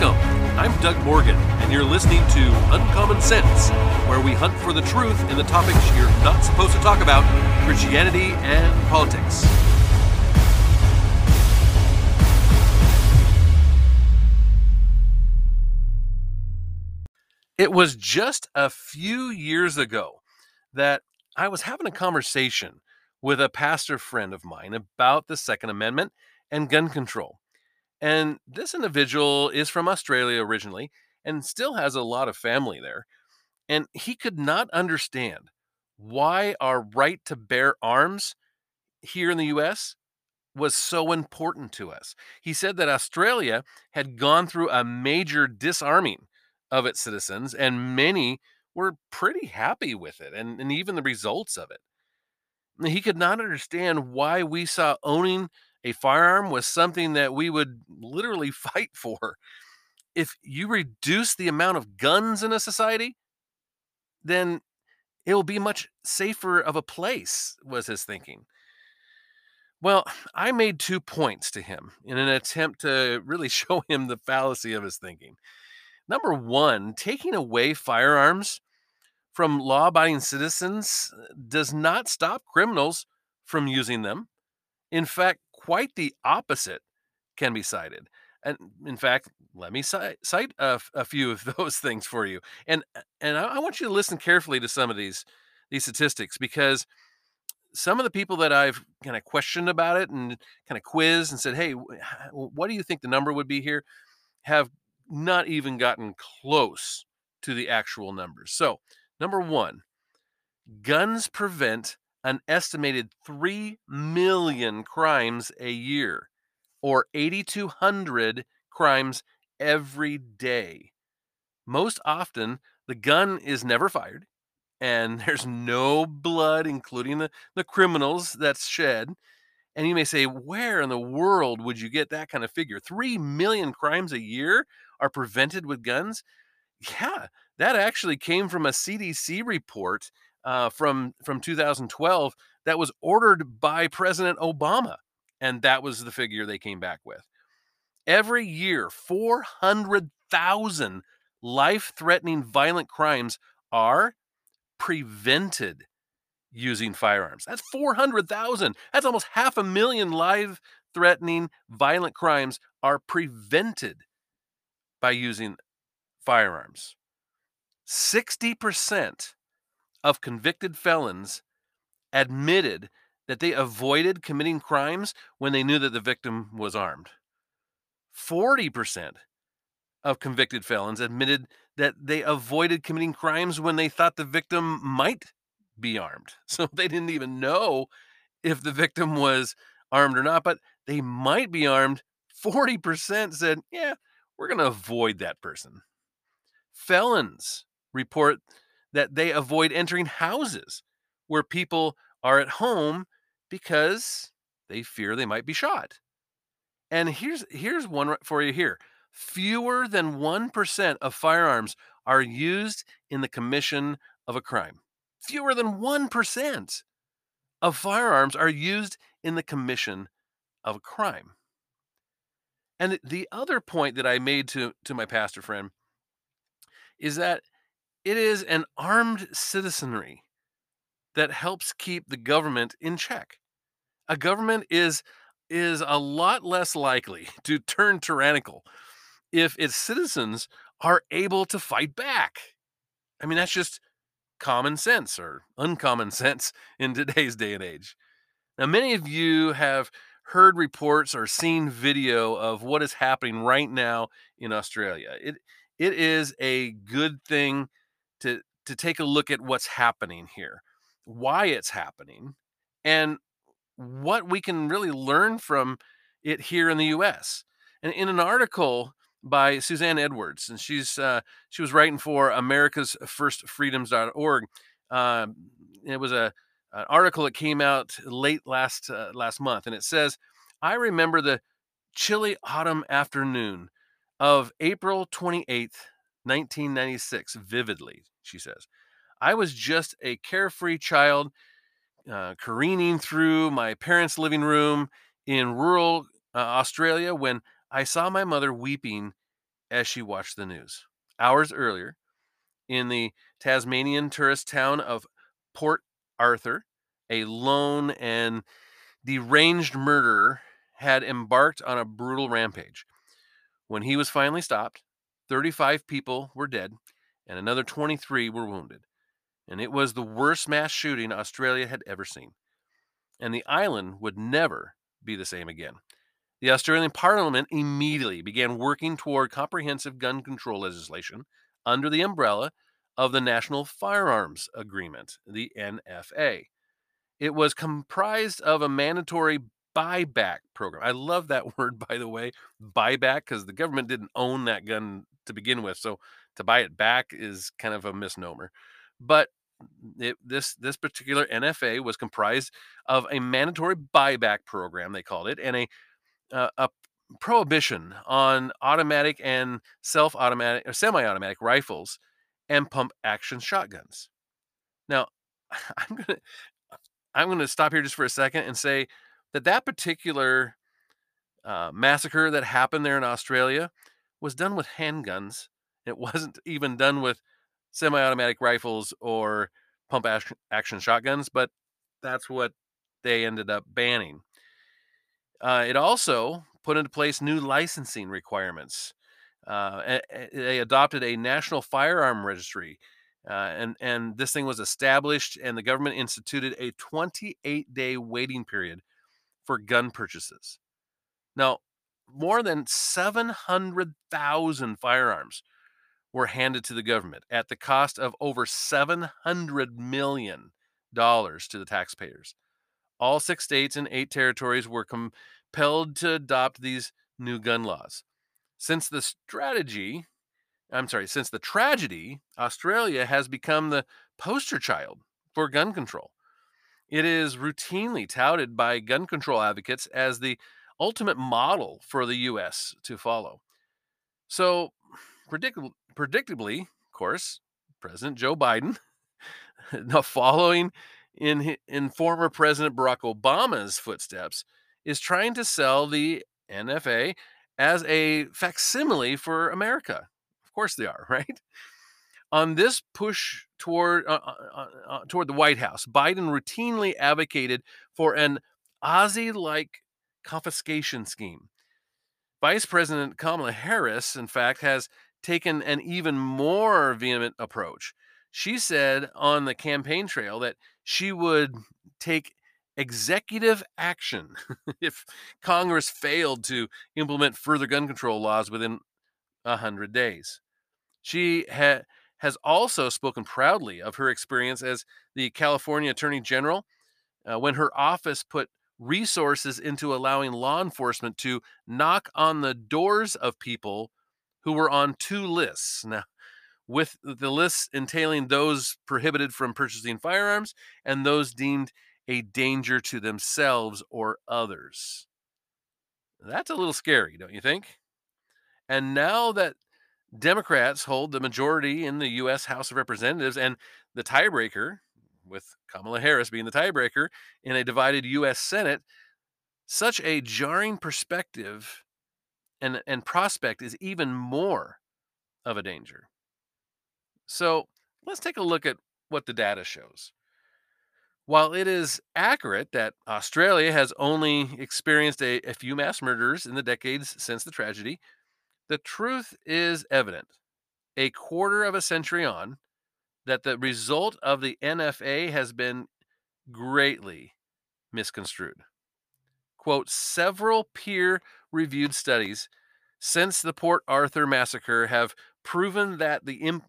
Welcome. I'm Doug Morgan, and you're listening to Uncommon Sense, where we hunt for the truth in the topics you're not supposed to talk about Christianity and politics. It was just a few years ago that I was having a conversation with a pastor friend of mine about the Second Amendment and gun control. And this individual is from Australia originally and still has a lot of family there. And he could not understand why our right to bear arms here in the US was so important to us. He said that Australia had gone through a major disarming of its citizens, and many were pretty happy with it and, and even the results of it. He could not understand why we saw owning a firearm was something that we would literally fight for. If you reduce the amount of guns in a society, then it will be much safer of a place, was his thinking. Well, I made two points to him in an attempt to really show him the fallacy of his thinking. Number one, taking away firearms from law abiding citizens does not stop criminals from using them. In fact, quite the opposite can be cited. And in fact, let me cite, cite a, a, few of those things for you. And and I, I want you to listen carefully to some of these these statistics because some of the people that I've kind of questioned about it and kind of quizzed and said, "Hey, what do you think the number would be here?" have not even gotten close to the actual numbers. So, number 1, guns prevent an estimated 3 million crimes a year, or 8,200 crimes every day. Most often, the gun is never fired, and there's no blood, including the, the criminals that's shed. And you may say, where in the world would you get that kind of figure? 3 million crimes a year are prevented with guns? Yeah, that actually came from a CDC report uh, from from 2012 that was ordered by President Obama, and that was the figure they came back with. Every year, 400,000 life-threatening violent crimes are prevented using firearms. That's 400,000. That's almost half a million life-threatening violent crimes are prevented by using firearms. 60% of convicted felons admitted that they avoided committing crimes when they knew that the victim was armed. 40% of convicted felons admitted that they avoided committing crimes when they thought the victim might be armed. So they didn't even know if the victim was armed or not, but they might be armed. 40% said, yeah, we're going to avoid that person. Felons report that they avoid entering houses where people are at home because they fear they might be shot. And here's here's one for you here. Fewer than 1% of firearms are used in the commission of a crime. Fewer than 1% of firearms are used in the commission of a crime. And the other point that I made to, to my pastor friend is that it is an armed citizenry that helps keep the government in check. A government is is a lot less likely to turn tyrannical if its citizens are able to fight back. I mean, that's just common sense or uncommon sense in today's day and age. Now, many of you have heard reports or seen video of what is happening right now in Australia. It it is a good thing to to take a look at what's happening here, why it's happening, and what we can really learn from it here in the U.S. And in an article by Suzanne Edwards, and she's uh, she was writing for America's First Freedoms.org. Uh, it was a an article that came out late last uh, last month, and it says, "I remember the chilly autumn afternoon of April 28th, 1996, vividly." She says, "I was just a carefree child, uh, careening through my parents' living room in rural uh, Australia when I saw my mother weeping as she watched the news. Hours earlier, in the Tasmanian tourist town of Port Arthur, a lone and deranged murderer had embarked on a brutal rampage. When he was finally stopped, 35 people were dead and another 23 were wounded. And it was the worst mass shooting Australia had ever seen. And the island would never be the same again. The Australian Parliament immediately began working toward comprehensive gun control legislation under the umbrella of the National Firearms Agreement, the NFA. It was comprised of a mandatory buyback program. I love that word, by the way, buyback, because the government didn't own that gun to begin with. So to buy it back is kind of a misnomer. But it, this this particular NFA was comprised of a mandatory buyback program, they called it, and a uh, a prohibition on automatic and self-automatic or semi-automatic rifles and pump action shotguns. Now, I'm going to I'm going to stop here just for a second and say that that particular uh, massacre that happened there in Australia was done with handguns. It wasn't even done with semi-automatic rifles or pump action, shotguns, but that's what they ended up banning. Uh, it also put into place new licensing requirements. Uh, they adopted a national firearm registry, uh, and and this thing was established, and the government instituted a 28 day waiting period for gun purchases. Now, more than 700,000 firearms were handed to the government at the cost of over 700 million dollars to the taxpayers. All six states and eight territories were compelled to adopt these new gun laws. Since the strategy, I'm sorry, since the tragedy, Australia has become the poster child for gun control. It is routinely touted by gun control advocates as the ultimate model for the US to follow. So, predict- predictably, of course, President Joe Biden, now following in in former President Barack Obama's footsteps, is trying to sell the NFA as a facsimile for America. Of course they are, right? On this push toward uh, uh, uh, uh toward the White House, Biden routinely advocated for an Aussie-like confiscation scheme. Vice President Kamala Harris, in fact, has taken an even more vehement approach. She said on the campaign trail that she would take executive action if Congress failed to implement further gun control laws within 100 days. She ha- has also spoken proudly of her experience as the California Attorney General uh, when her office put resources into allowing law enforcement to knock on the doors of people who were on two lists. Now, with the lists entailing those prohibited from purchasing firearms and those deemed a danger to themselves or others. That's a little scary, don't you think? And now that Democrats hold the majority in the U.S. House of Representatives and the tiebreaker, with Kamala Harris being the tiebreaker in a divided U.S. Senate, such a jarring perspective and, and prospect is even more of a danger. So let's take a look at what the data shows. While it is accurate that Australia has only experienced a, a, few mass murders in the decades since the tragedy, the truth is evident. A quarter of a century on, that the result of the NFA has been greatly misconstrued. Quote, several peer reviewed studies since the Port Arthur massacre have proven that the imp-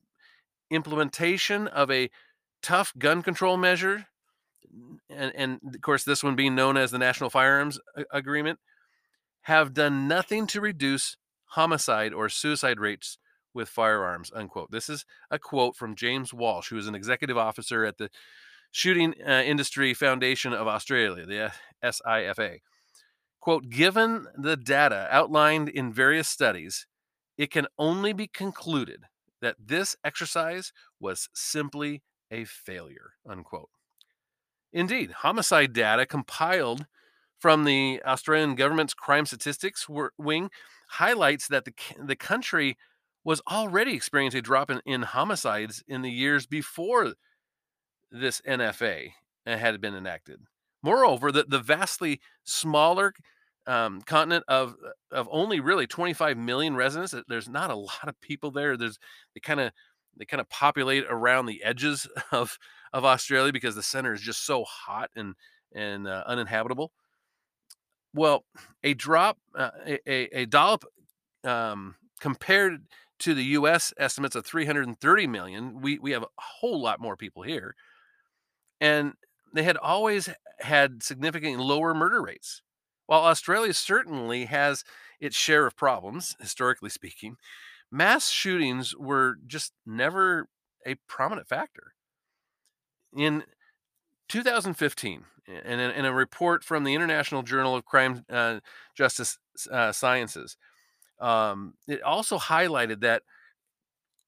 implementation of a tough gun control measure and, and of course, this one being known as the National Firearms Agreement, have done nothing to reduce homicide or suicide rates with firearms. Unquote. This is a quote from James Walsh, who is an executive officer at the Shooting uh, Industry Foundation of Australia, the SIFA. Quote, given the data outlined in various studies, it can only be concluded that this exercise was simply a failure, unquote. Indeed, homicide data compiled from the Australian government's crime statistics wing highlights that the, the country was already experiencing a drop in, in homicides in the years before this NFA had been enacted. Moreover, the, the vastly smaller um, continent of of only really 25 million residents, there's not a lot of people there. There's they kind of they kind of populate around the edges of of Australia because the center is just so hot and and uh, uninhabitable. Well, a drop, uh, a, a dollop um, compared to the U.S. estimates of 330 million, we we have a whole lot more people here, and they had always had significantly lower murder rates. While Australia certainly has its share of problems, historically speaking, mass shootings were just never a prominent factor. In 2015, in a, in a report from the International Journal of Crime uh, Justice uh, Sciences, um, it also highlighted that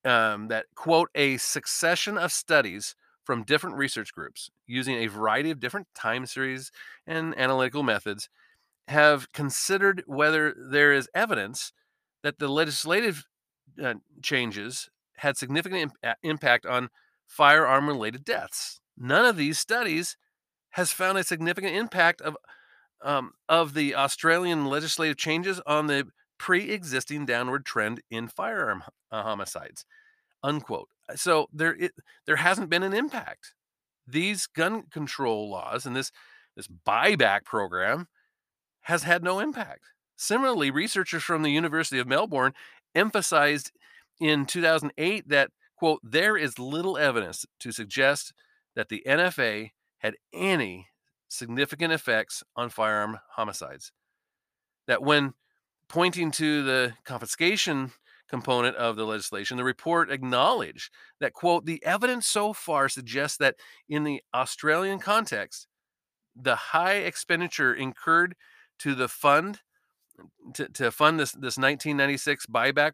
um, that quote a succession of studies from different research groups using a variety of different time series and analytical methods have considered whether there is evidence that the legislative uh, changes had significant imp- impact on firearm related deaths. None of these studies has found a significant impact of um, of the Australian legislative changes on the pre-existing downward trend in firearm uh, homicides. Unquote. So there it, there hasn't been an impact. These gun control laws and this this buyback program has had no impact. Similarly, researchers from the University of Melbourne emphasized in 2008 that, quote, there is little evidence to suggest that the NFA had any significant effects on firearm homicides. That when pointing to the confiscation component of the legislation, the report acknowledged that, quote, the evidence so far suggests that in the Australian context, the high expenditure incurred to the fund to, to fund this this 1996 buyback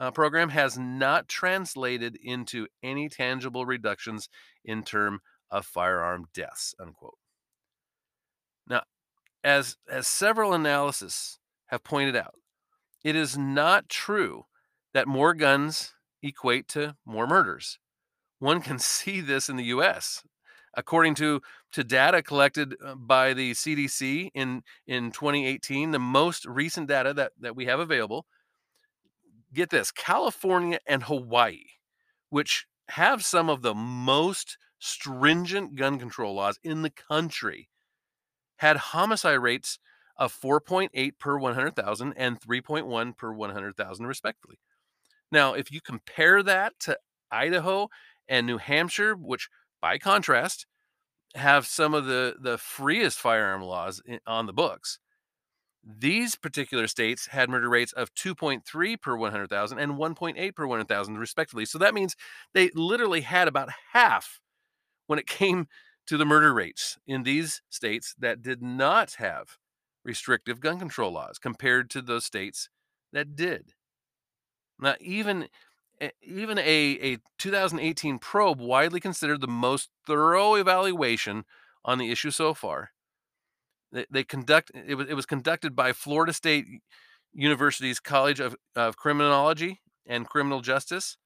uh, program has not translated into any tangible reductions in term of firearm deaths unquote. Now as as several analyses have pointed out it is not true that more guns equate to more murders one can see this in the US according to to data collected uh, by the CDC in in 2018, the most recent data that that we have available. Get this, California and Hawaii, which have some of the most stringent gun control laws in the country, had homicide rates of 4.8 per 100,000 and 3.1 per 100,000 respectively. Now, if you compare that to Idaho and New Hampshire, which by contrast, have some of the the freest firearm laws in, on the books. These particular states had murder rates of 2.3 per 100,000 and 1.8 per 100,000 respectively. So that means they literally had about half when it came to the murder rates in these states that did not have restrictive gun control laws compared to those states that did. Now even eh, even a, a 2018 probe widely considered the most thorough evaluation on the issue so far. They, they conduct it was, it was conducted by Florida State University's College of, of Criminology and Criminal Justice.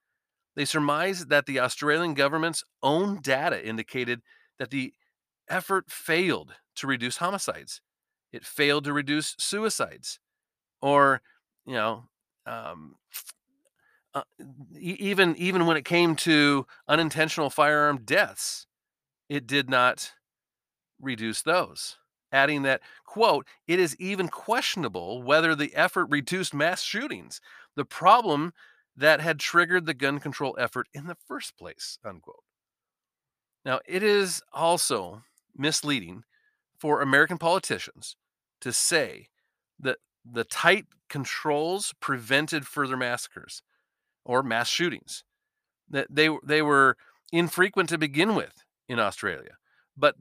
They surmised that the Australian government's own data indicated that the effort failed to reduce homicides. It failed to reduce suicides, or you know, um, uh, even even when it came to unintentional firearm deaths, it did not reduce those. Adding that, quote, it is even questionable whether the effort reduced mass shootings, the problem that had triggered the gun control effort in the first place, unquote. Now, it is also misleading for American politicians to say that the tight controls prevented further massacres or mass shootings. That they they were infrequent to begin with in Australia, but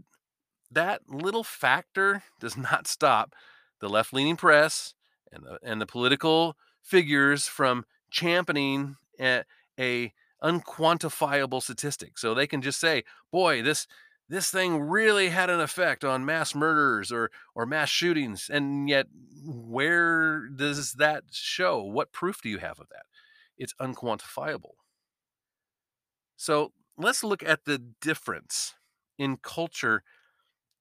that little factor does not stop the left-leaning press and the, and the political figures from championing a, a unquantifiable statistic. So they can just say, "Boy, this this thing really had an effect on mass murders or or mass shootings," and yet, where does that show? What proof do you have of that? it's unquantifiable. So let's look at the difference in culture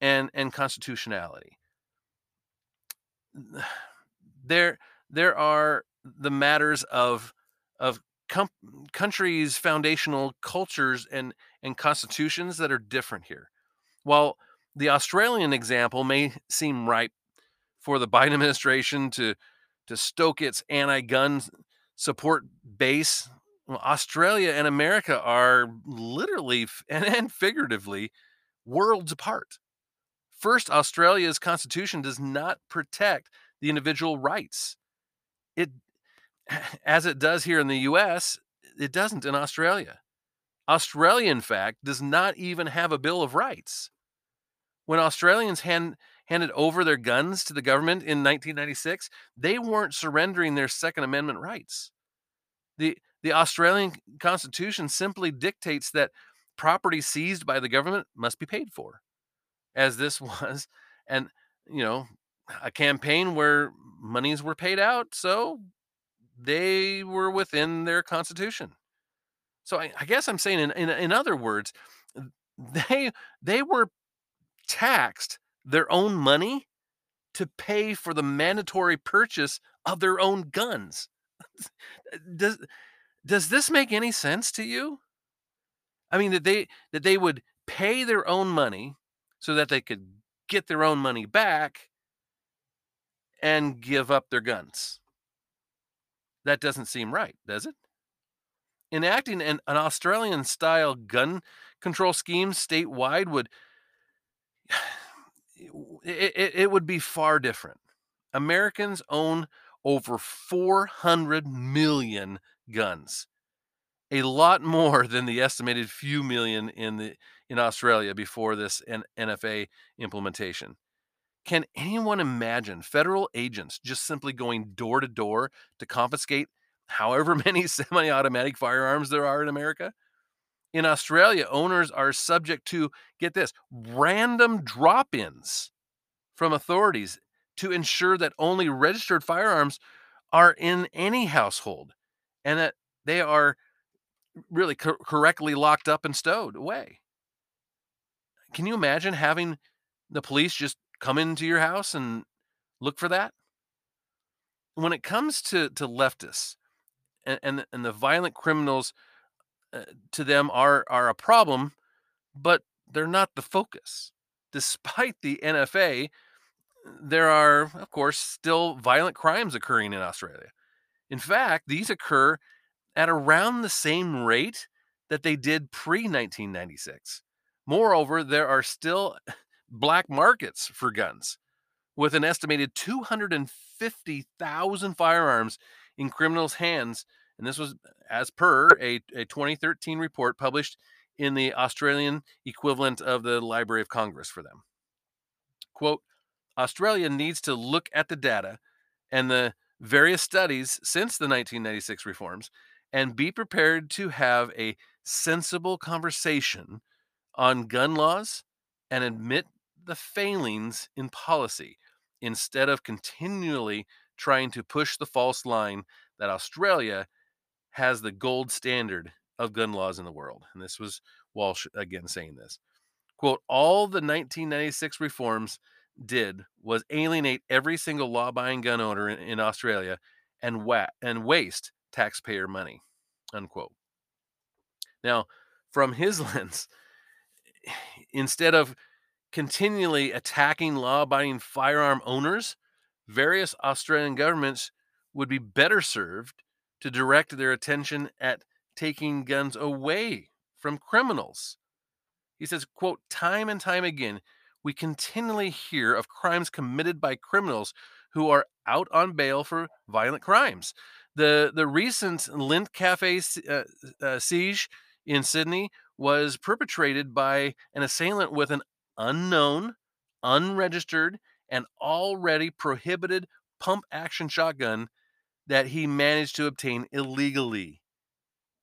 and, and constitutionality. There, there are the matters of, of com- countries' foundational cultures and, and constitutions that are different here. While the Australian example may seem ripe for the Biden administration to to stoke its anti-gun support base. Australia and America are literally and, and figuratively worlds apart. First, Australia's constitution does not protect the individual rights. It as it does here in the US, it doesn't in Australia. Australia, in fact, does not even have a Bill of Rights. When Australians hand, handed over their guns to the government in 1996, they weren't surrendering their Second Amendment rights. The, the Australian Constitution simply dictates that property seized by the government must be paid for, as this was, and you know, a campaign where monies were paid out, so they were within their constitution. So I, I guess I'm saying, in, in in other words, they they were taxed their own money to pay for the mandatory purchase of their own guns. does does this make any sense to you? I mean that they that they would pay their own money so that they could get their own money back and give up their guns. That doesn't seem right, does it? Enacting an, an Australian style gun control scheme statewide would it, it, it would be far different. Americans own over 400 million guns, a lot more than the estimated few million in the in Australia before this NFA implementation. Can anyone imagine federal agents just simply going door to door to confiscate however many semi-automatic firearms there are in America? In Australia, owners are subject to get this random drop-ins from authorities to ensure that only registered firearms are in any household and that they are really co- correctly locked up and stowed away. Can you imagine having the police just come into your house and look for that? When it comes to, to leftists and, and, and the violent criminals uh, to them are, are a problem, but they're not the focus. Despite the NFA there are, of course, still violent crimes occurring in Australia. In fact, these occur at around the same rate that they did pre 1996. Moreover, there are still black markets for guns, with an estimated 250,000 firearms in criminals' hands. And this was as per a, a 2013 report published in the Australian equivalent of the Library of Congress for them. Quote, Australia needs to look at the data and the various studies since the 1996 reforms and be prepared to have a sensible conversation on gun laws and admit the failings in policy instead of continually trying to push the false line that Australia has the gold standard of gun laws in the world. And this was Walsh again saying this. Quote, all the 1996 reforms did was alienate every single law-abiding gun owner in, in Australia and wa- and waste taxpayer money. Unquote. Now, from his lens, instead of continually attacking law-abiding firearm owners, various Australian governments would be better served to direct their attention at taking guns away from criminals. He says, quote, time and time again, we continually hear of crimes committed by criminals who are out on bail for violent crimes. The the recent Lindt Cafe uh, uh, siege in Sydney was perpetrated by an assailant with an unknown, unregistered, and already prohibited pump action shotgun that he managed to obtain illegally.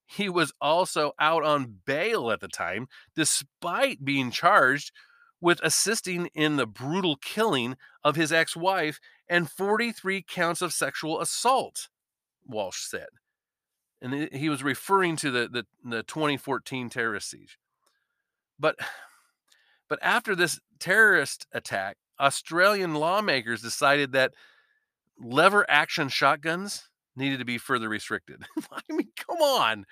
He was also out on bail at the time, despite being charged with assisting in the brutal killing of his ex wife and 43 counts of sexual assault, Walsh said. And he- was referring to the, the, the 2014 terrorist siege. But but after this terrorist attack, Australian lawmakers decided that lever action shotguns needed to be further restricted. I mean, come on.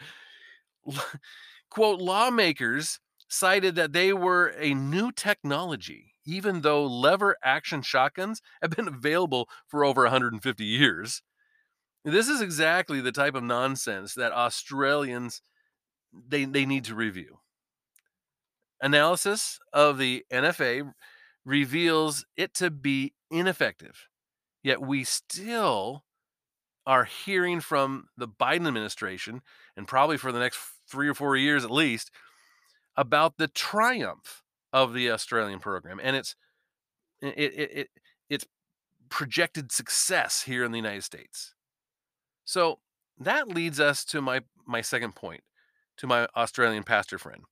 Quote, lawmakers cited that they were a new technology, even though lever action shotguns have been available for over 150 years. This is exactly the type of nonsense that Australians they, they need to review. Analysis of the NFA reveals it to be ineffective. Yet we still are hearing from the Biden administration, and probably for the next three or four years at least, about the triumph of the Australian program and its it, it, it its projected success here in the United States. So that leads us to my my second point, to my Australian pastor friend.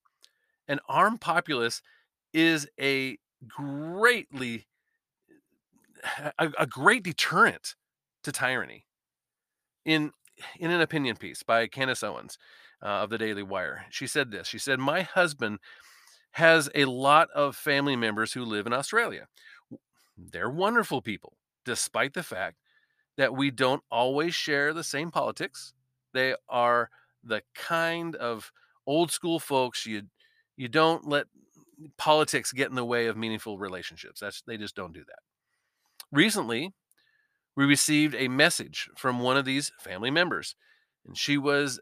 An armed populace is a greatly a, a great deterrent to tyranny. In in an opinion piece by Candace Owens uh, of the Daily Wire, she said this. She said, "My husband has a lot of family members who live in Australia. They're wonderful people, despite the fact that we don't always share the same politics. They are the kind of old school folks you you don't let politics get in the way of meaningful relationships. That's they just don't do that. Recently, we received a message from one of these family members, and she was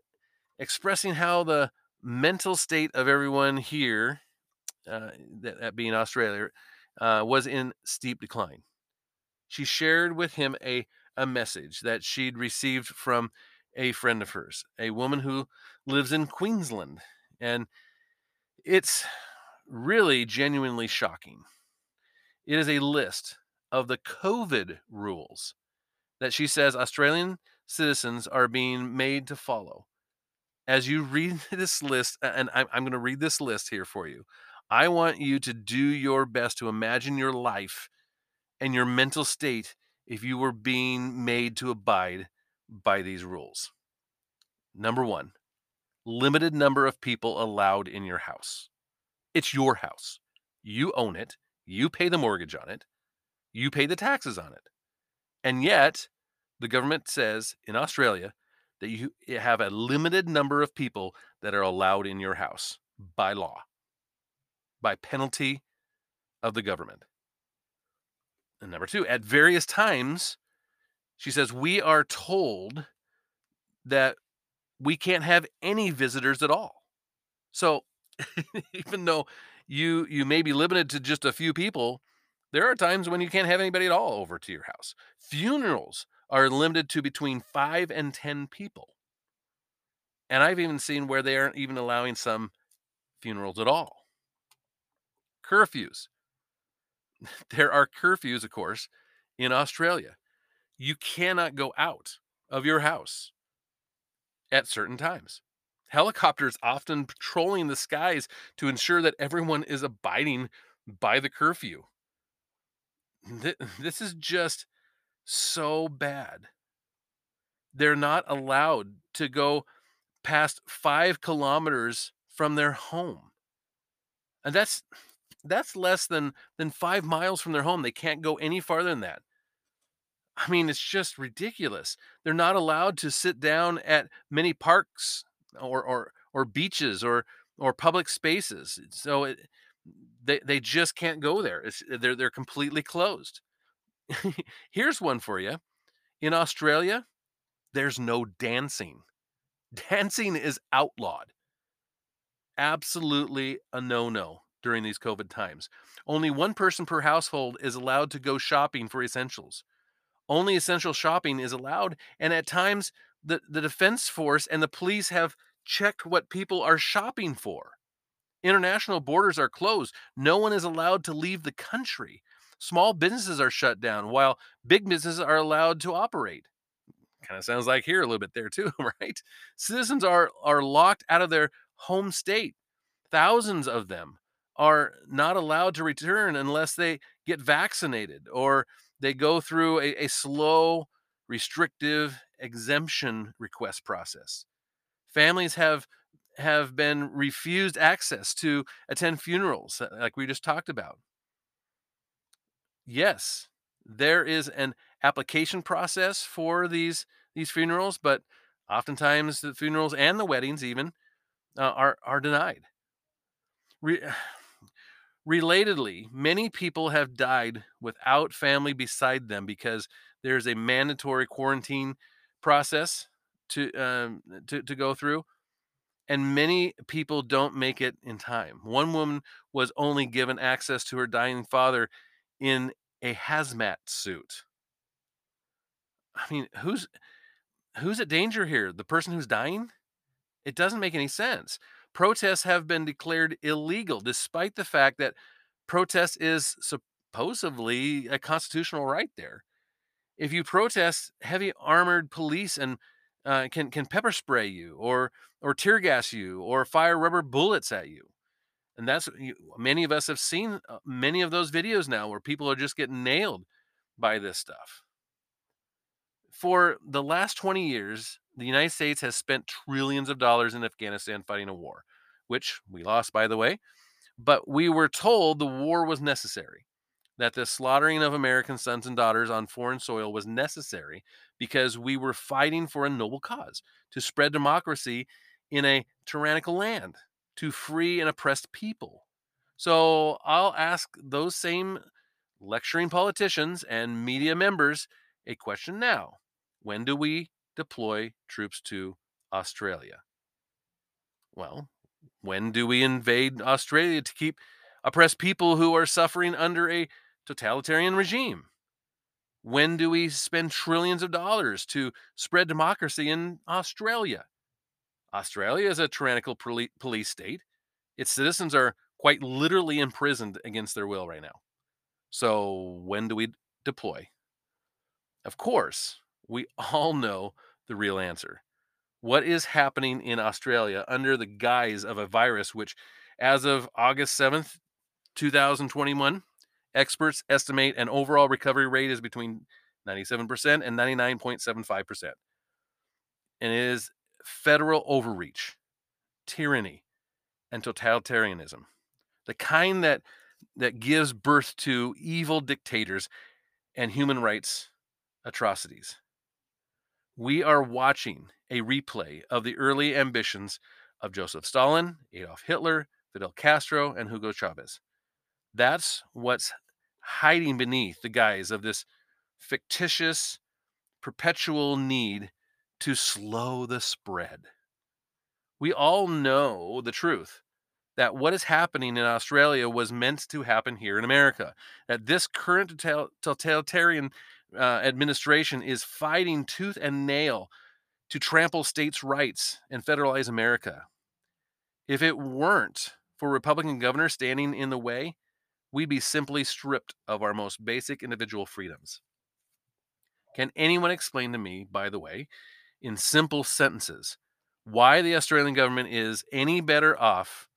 expressing how the mental state of everyone here, uh, that, being Australia, uh, was in steep decline. She shared with him a, a message that she'd received from a friend of hers, a woman who lives in Queensland. And it's really genuinely shocking. It is a list of the COVID rules that she says Australian citizens are being made to follow. As you read this list, and I'm, going to read this list here for you, I want you to do your best to imagine your life and your mental state if you were being made to abide by these rules. Number one, limited number of people allowed in your house. It's your house. You own it. You pay the mortgage on it. You pay the taxes on it. And yet, the government says in Australia that you have a limited number of people that are allowed in your house by law, by penalty of the government. And number two, at various times, she says, we are told that we can't have any visitors at all. So even though you you may be limited to just a few people, there are times when you can't have anybody at all over to your house. Funerals are limited to between 5 and 10 people. And I've even seen where they aren't even allowing some funerals at all. Curfews. There are curfews, of course, in Australia. You cannot go out of your house at certain times. Helicopters often patrolling the skies to ensure that everyone is abiding by the curfew. This is just so bad. They're not allowed to go past five kilometers from their home. And that's that's less than than five miles from their home. They can't go any farther than that. I mean, it's just ridiculous. They're not allowed to sit down at many parks or or or beaches or or public spaces. So it, they they just can't go there. It's, they're they're completely closed. Here's one for you. In Australia, there's no dancing. Dancing is outlawed. Absolutely a no-no during these COVID times. Only one person per household is allowed to go shopping for essentials. Only essential shopping is allowed, and at times the, the defense force and the police have checked what people are shopping for. International borders are closed. No one is allowed to leave the country. Small businesses are shut down while big businesses are allowed to operate. Kind of sounds like here a little bit there too, right? Citizens are are locked out of their home state. Thousands of them are not allowed to return unless they get vaccinated or they go through a, a slow, restrictive exemption request process. Families have have been refused access to attend funerals, uh, like we just talked about. Yes, there is an application process for these these funerals, but oftentimes the funerals and the weddings even uh, are are denied. Re- relatedly, many people have died without family beside them because there's a mandatory quarantine process to um, to to go through and many people don't make it in time. One woman was only given access to her dying father in a hazmat suit. I mean, who's who's at danger here? The person who's dying? It doesn't make any sense. Protests have been declared illegal despite the fact that protest is supposedly a constitutional right there. If you protest, heavy armored police and uh, can can pepper spray you or or tear gas you or fire rubber bullets at you. And that's many of us have seen uh, many of those videos now where people are just getting nailed by this stuff. For the last 20 years, the United States has spent trillions of dollars in Afghanistan fighting a war, which we lost, by the way. But we were told the war was necessary that the slaughtering of American sons and daughters on foreign soil was necessary because we were fighting for a noble cause to spread democracy in a tyrannical land, to free an oppressed people. So I'll ask those same lecturing politicians and media members a question now. When do we deploy troops to Australia? Well, when do we invade Australia to keep oppressed people who are suffering under a totalitarian regime? When do we spend trillions of dollars to spread democracy in Australia? Australia is a tyrannical police state. Its citizens are quite literally imprisoned against their will right now. So, when do we deploy? Of course, we all know the real answer. What is happening in Australia under the guise of a virus which, as of August 7th, 2021, Experts estimate an overall recovery rate is between 97% and 99.75%. And it is federal overreach, tyranny, and totalitarianism. The kind that that gives birth to evil dictators and human rights atrocities. We are watching a replay of the early ambitions of Joseph Stalin, Adolf Hitler, Fidel Castro, and Hugo Chavez. That's what's hiding beneath the guise of this fictitious, perpetual need to slow the spread. We all know the truth that what is happening in Australia was meant to happen here in America. That this current totalitarian uh, administration is fighting tooth and nail to trample states' rights and federalize America. If it weren't for Republican governors standing in the way, we'd be simply stripped of our most basic individual freedoms. Can anyone explain to me, by the way, in simple sentences, why the Australian government is any better off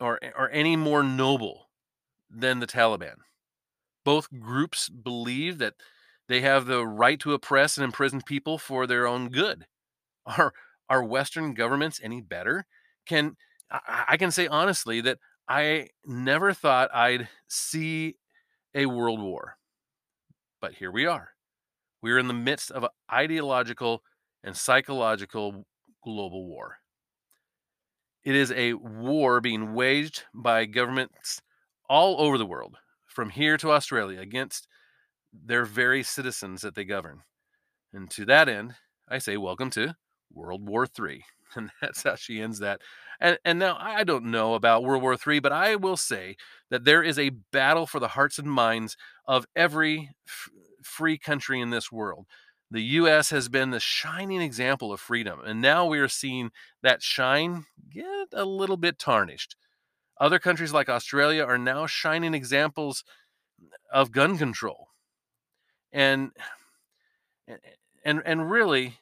or, eh, or any more noble than the Taliban? Both groups believe that they have the right to oppress and imprison people for their own good. Are, are Western governments any better? Can I, I can say honestly that I never thought I'd see a world war. But here we are. We're in the midst of an ideological and psychological global war. It is a war being waged by governments all over the world, from here to Australia, against their very citizens that they govern. And to that end, I say, welcome to World War III. And that's how she ends that. And, and now I don't know about World War III, but I will say that there is a battle for the hearts and minds of every f- free country in this world. The U.S. has been the shining example of freedom, and now we are seeing that shine get a little bit tarnished. Other countries like Australia are now shining examples of gun control. And and and really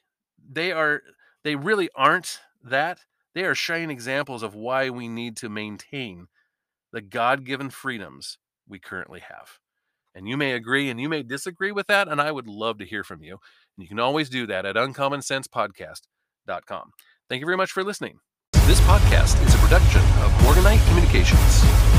they are they really aren't that. They are shining examples of why we need to maintain the God given freedoms we currently have. And you may agree and you may disagree with that. And I would love to hear from you. And you can always do that at uncommonsensepodcast.com. Thank you very much for listening. This podcast is a production of Morganite Communications.